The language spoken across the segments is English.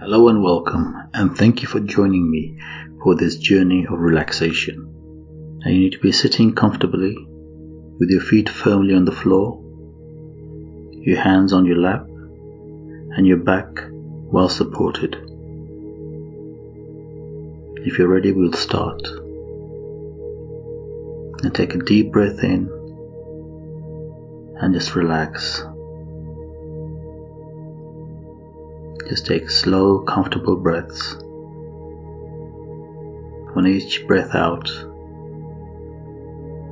Hello and welcome, and thank you for joining me for this journey of relaxation. Now, you need to be sitting comfortably with your feet firmly on the floor, your hands on your lap, and your back well supported. If you're ready, we'll start. And take a deep breath in and just relax. Just take slow, comfortable breaths. On each breath out,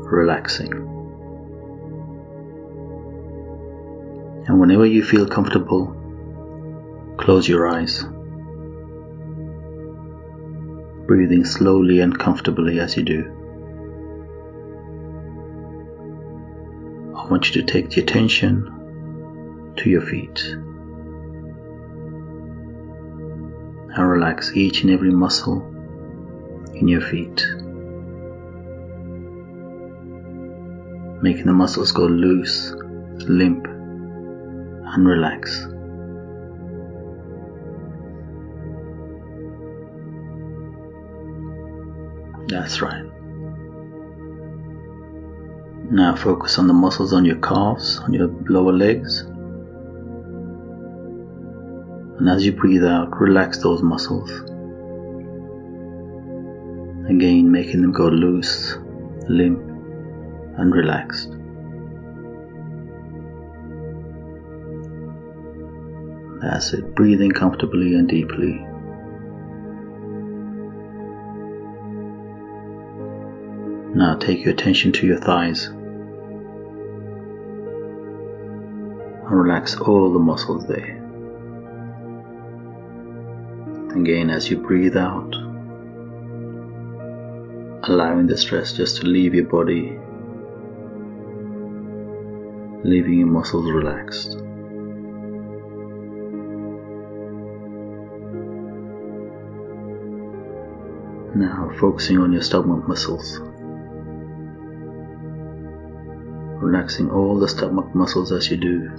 relaxing. And whenever you feel comfortable, close your eyes. Breathing slowly and comfortably as you do. I want you to take the attention to your feet. And relax each and every muscle in your feet, making the muscles go loose, limp, and relax. That's right. Now focus on the muscles on your calves, on your lower legs, and as you breathe out, relax those muscles. Again, making them go loose, limp, and relaxed. That's it, breathing comfortably and deeply. Now take your attention to your thighs. And relax all the muscles there. Again, as you breathe out, allowing the stress just to leave your body, leaving your muscles relaxed. Now, focusing on your stomach muscles, relaxing all the stomach muscles as you do.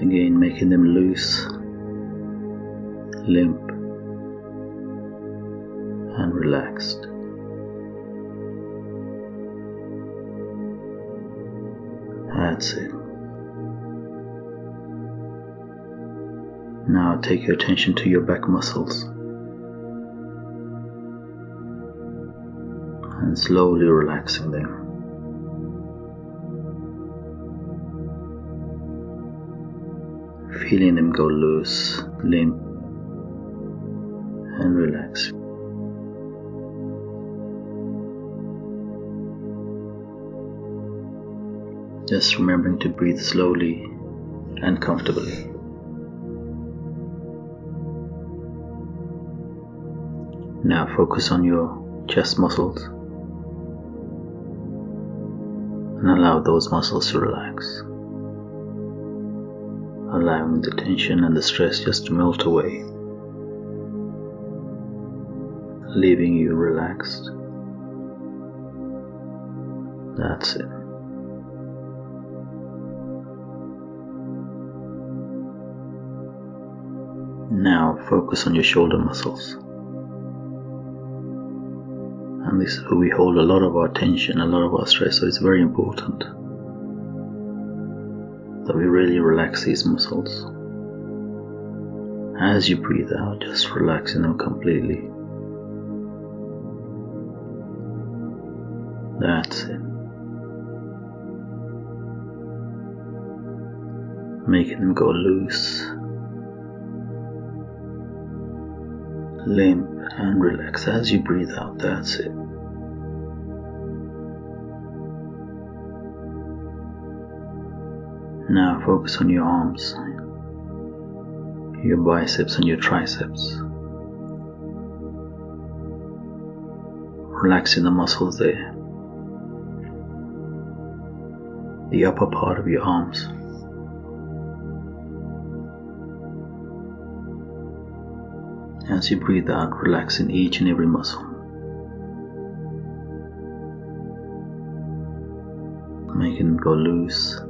Again, making them loose limp, and relaxed. That's it. Now take your attention to your back muscles and slowly relaxing them. Feeling them go loose, limp, relax. Just remembering to breathe slowly and comfortably. Now focus on your chest muscles and allow those muscles to relax, allowing the tension and the stress just to melt away leaving you relaxed. That's it. Now focus on your shoulder muscles. And this is where we hold a lot of our tension, a lot of our stress, so it's very important that we really relax these muscles. As you breathe out, just relaxing them completely. That's it. Making them go loose, limp, and relax as you breathe out. That's it. Now focus on your arms, your biceps, and your triceps. Relaxing the muscles there. the upper part of your arms. As you breathe out, relaxing each and every muscle. Making them go loose,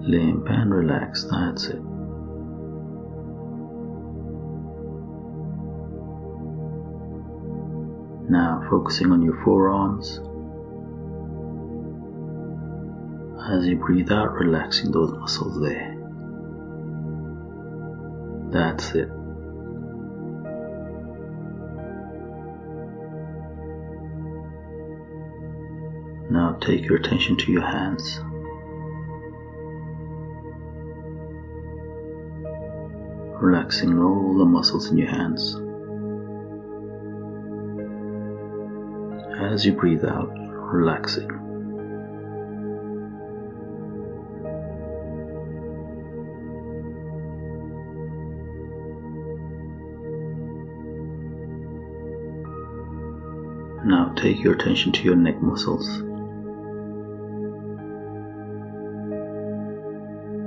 limp, and relaxed. That's it. Now focusing on your forearms. As you breathe out, relaxing those muscles there. That's it. Now take your attention to your hands. Relaxing all the muscles in your hands. As you breathe out, relaxing. Take your attention to your neck muscles.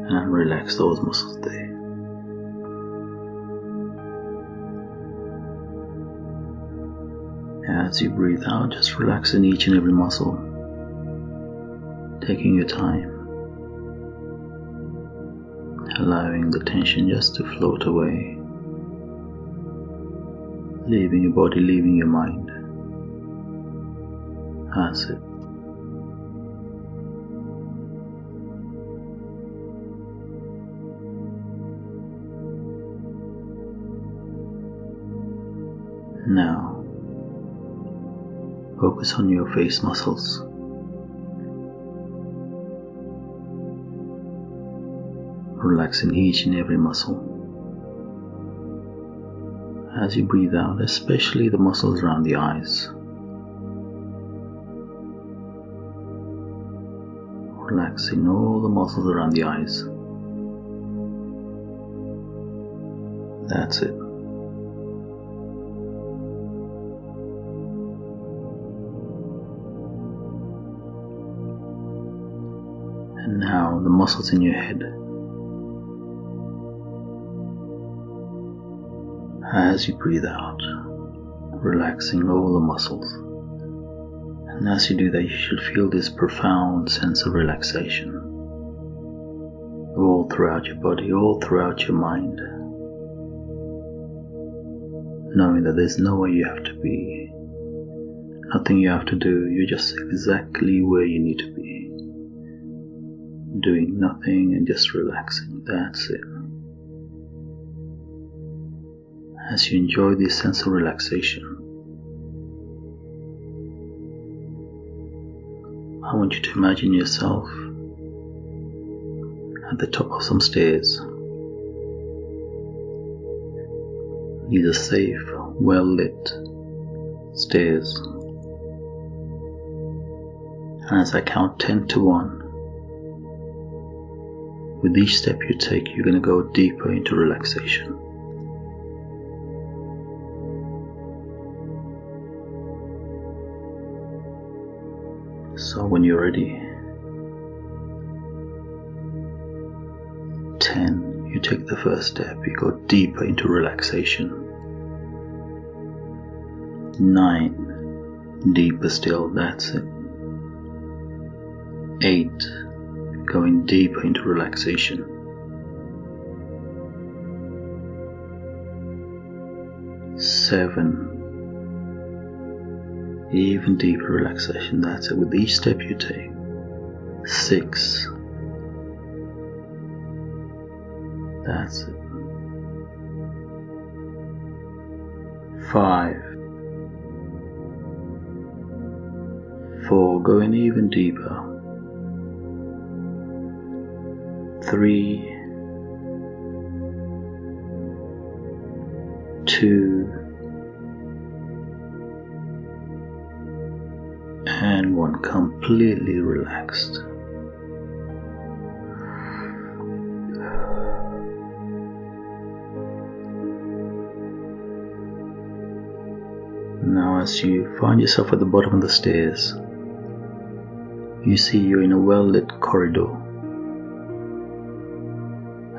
And relax those muscles there. As you breathe out, just relaxing each and every muscle, taking your time, allowing the tension just to float away, leaving your body, leaving your mind. Now, focus on your face muscles. Relaxing each and every muscle. As you breathe out, especially the muscles around the eyes. Relaxing all the muscles around the eyes. That's it. And now the muscles in your head. As you breathe out, relaxing all the muscles. And as you do that, you should feel this profound sense of relaxation all throughout your body, all throughout your mind. Knowing that there's nowhere you have to be, nothing you have to do, you're just exactly where you need to be. Doing nothing and just relaxing, that's it. As you enjoy this sense of relaxation, I want you to imagine yourself at the top of some stairs. These are safe, well lit stairs. And as I count 10 to 1, with each step you take, you're going to go deeper into relaxation. So when you're ready, 10, you take the first step, you go deeper into relaxation. 9, deeper still, that's it. 8, going deeper into relaxation. Seven, even deeper relaxation. That's it. With each step you take. Six. That's it. Five. Four. Going even deeper. Three. Two. One completely relaxed. Now, as you find yourself at the bottom of the stairs, you see you're in a well lit corridor.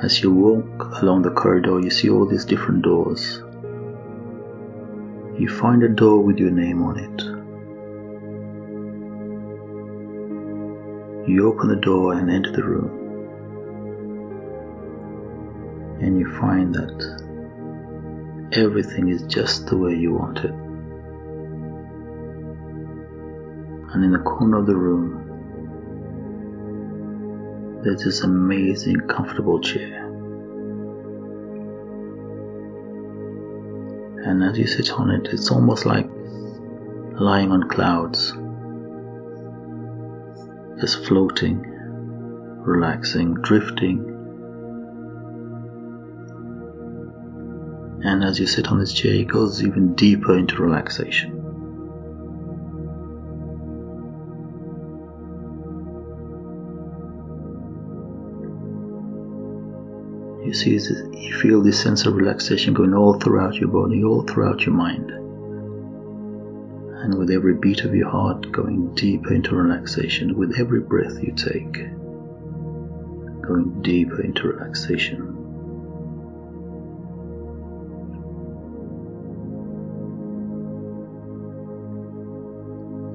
As you walk along the corridor, you see all these different doors. You find a door with your name on it. You open the door and enter the room. And you find that everything is just the way you want it. And in the corner of the room, there's this amazing, comfortable chair. And as you sit on it, it's almost like lying on clouds, just floating, relaxing, drifting. And as you sit on this chair, it goes even deeper into relaxation. You see, you feel this sense of relaxation going all throughout your body, all throughout your mind. And with every beat of your heart going deeper into relaxation, with every breath you take, going deeper into relaxation.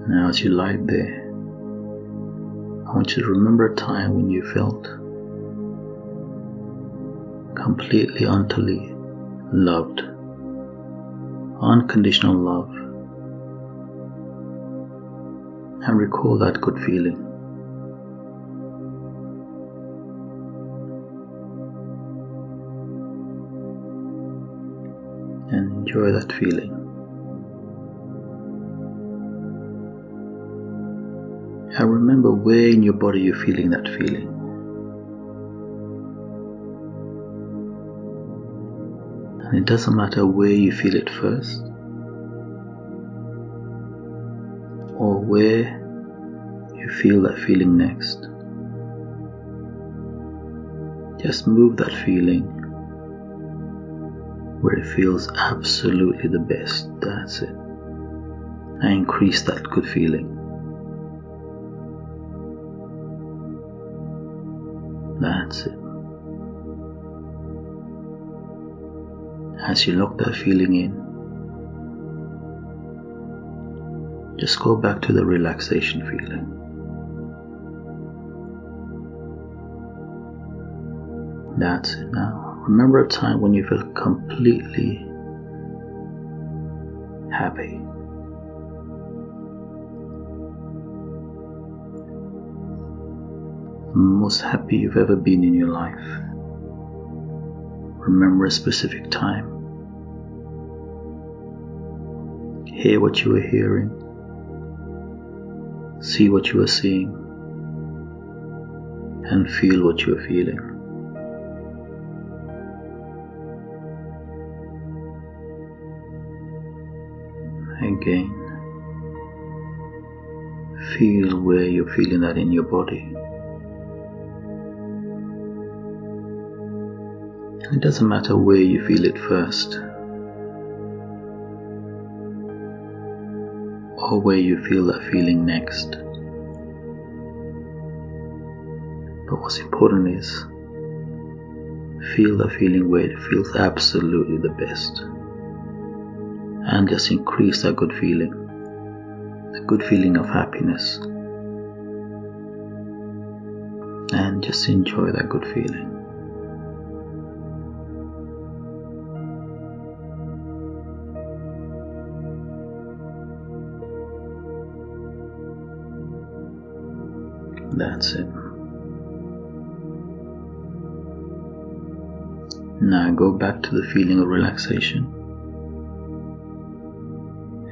Now, as you lie there, I want you to remember a time when you felt completely, utterly loved, unconditional love, and recall that good feeling. And enjoy that feeling. And remember where in your body you're feeling that feeling. And it doesn't matter where you feel it first where you feel that feeling next. Just move that feeling where it feels absolutely the best. That's it. And increase that good feeling. That's it. As you lock that feeling in, just go back to the relaxation feeling. That's it now. Remember a time when you felt completely happy. Most happy you've ever been in your life. Remember a specific time. Hear what you were hearing. See what you are seeing. And feel what you are feeling. Again, feel where you're feeling that in your body. It doesn't matter where you feel it first or where you feel that feeling next. But what's important is feel the feeling where it feels absolutely the best and just increase that good feeling, the good feeling of happiness, and just enjoy that good feeling. That's it. Now go back to the feeling of relaxation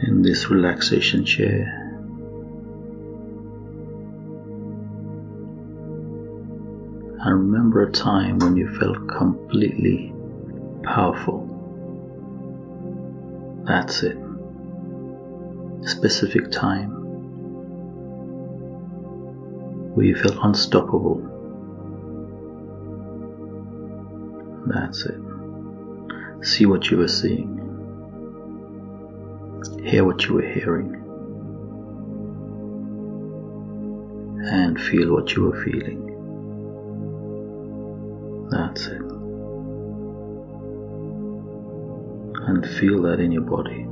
in this relaxation chair. And remember a time when you felt completely powerful. That's it. Specific time where you felt unstoppable. That's it. See what you were seeing. Hear what you were hearing. And feel what you were feeling. That's it. And feel that in your body.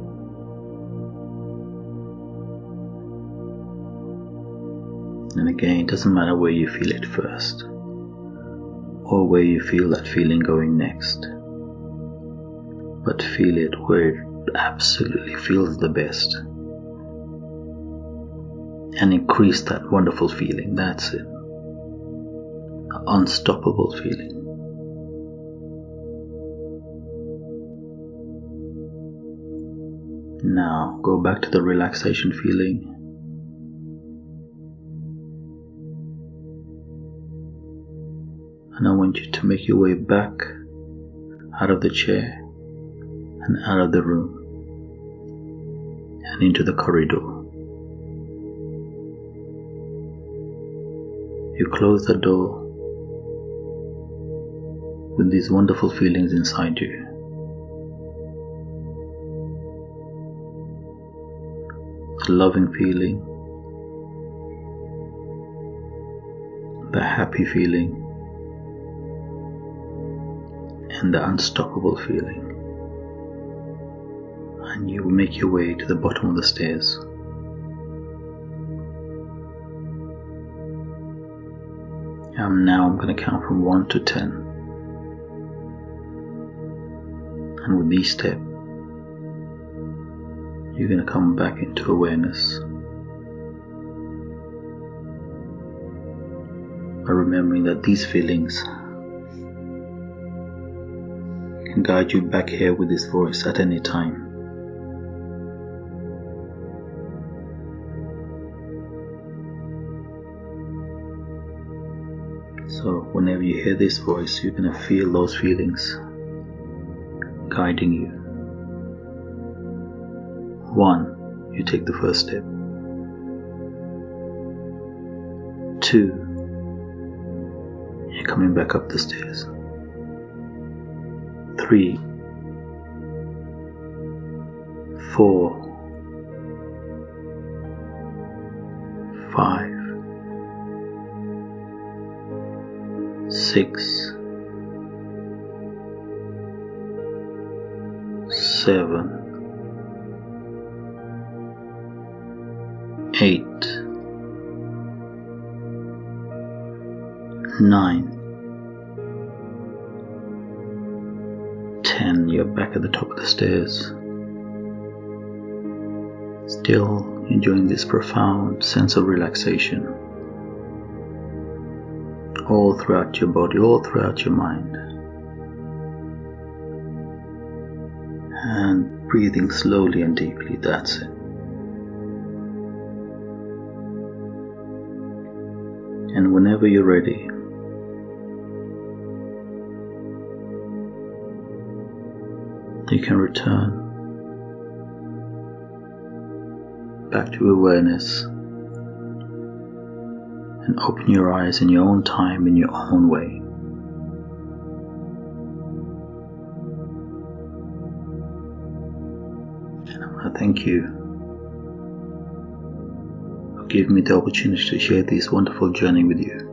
And again, it doesn't matter where you feel it first or where you feel that feeling going next, but feel it where it absolutely feels the best and increase that wonderful feeling. That's it. An unstoppable feeling. Now go back to the relaxation feeling. And I want you to make your way back out of the chair and out of the room and into the corridor. You close the door with these wonderful feelings inside you. The loving feeling, the happy feeling, and the unstoppable feeling. And you will make your way to the bottom of the stairs. And now I'm going to count from 1 to 10. And with each step, you're going to come back into awareness by remembering that these feelings guide you back here with this voice at any time. So, whenever you hear this voice, you're going to feel those feelings guiding you. One, you take the first step. Two, you're coming back up the stairs. Three, four, five, six, seven, eight, nine, You're back at the top of the stairs. Still enjoying this profound sense of relaxation all throughout your body, all throughout your mind. And breathing slowly and deeply, that's it. And whenever you're ready, you can return back to awareness and open your eyes in your own time, in your own way. And I want to thank you for giving me the opportunity to share this wonderful journey with you.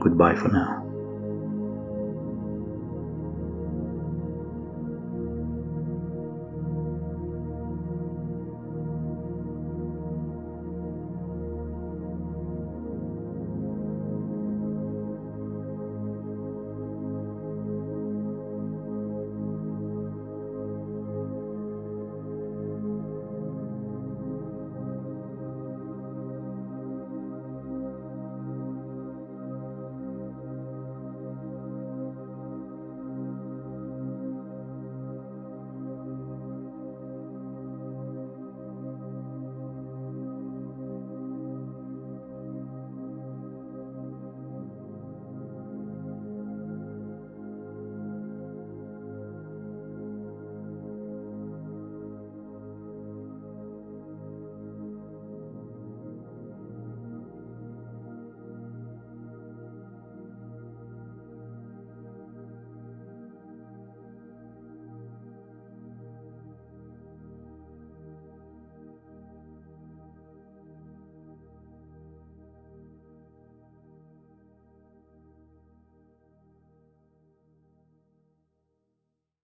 Goodbye for now.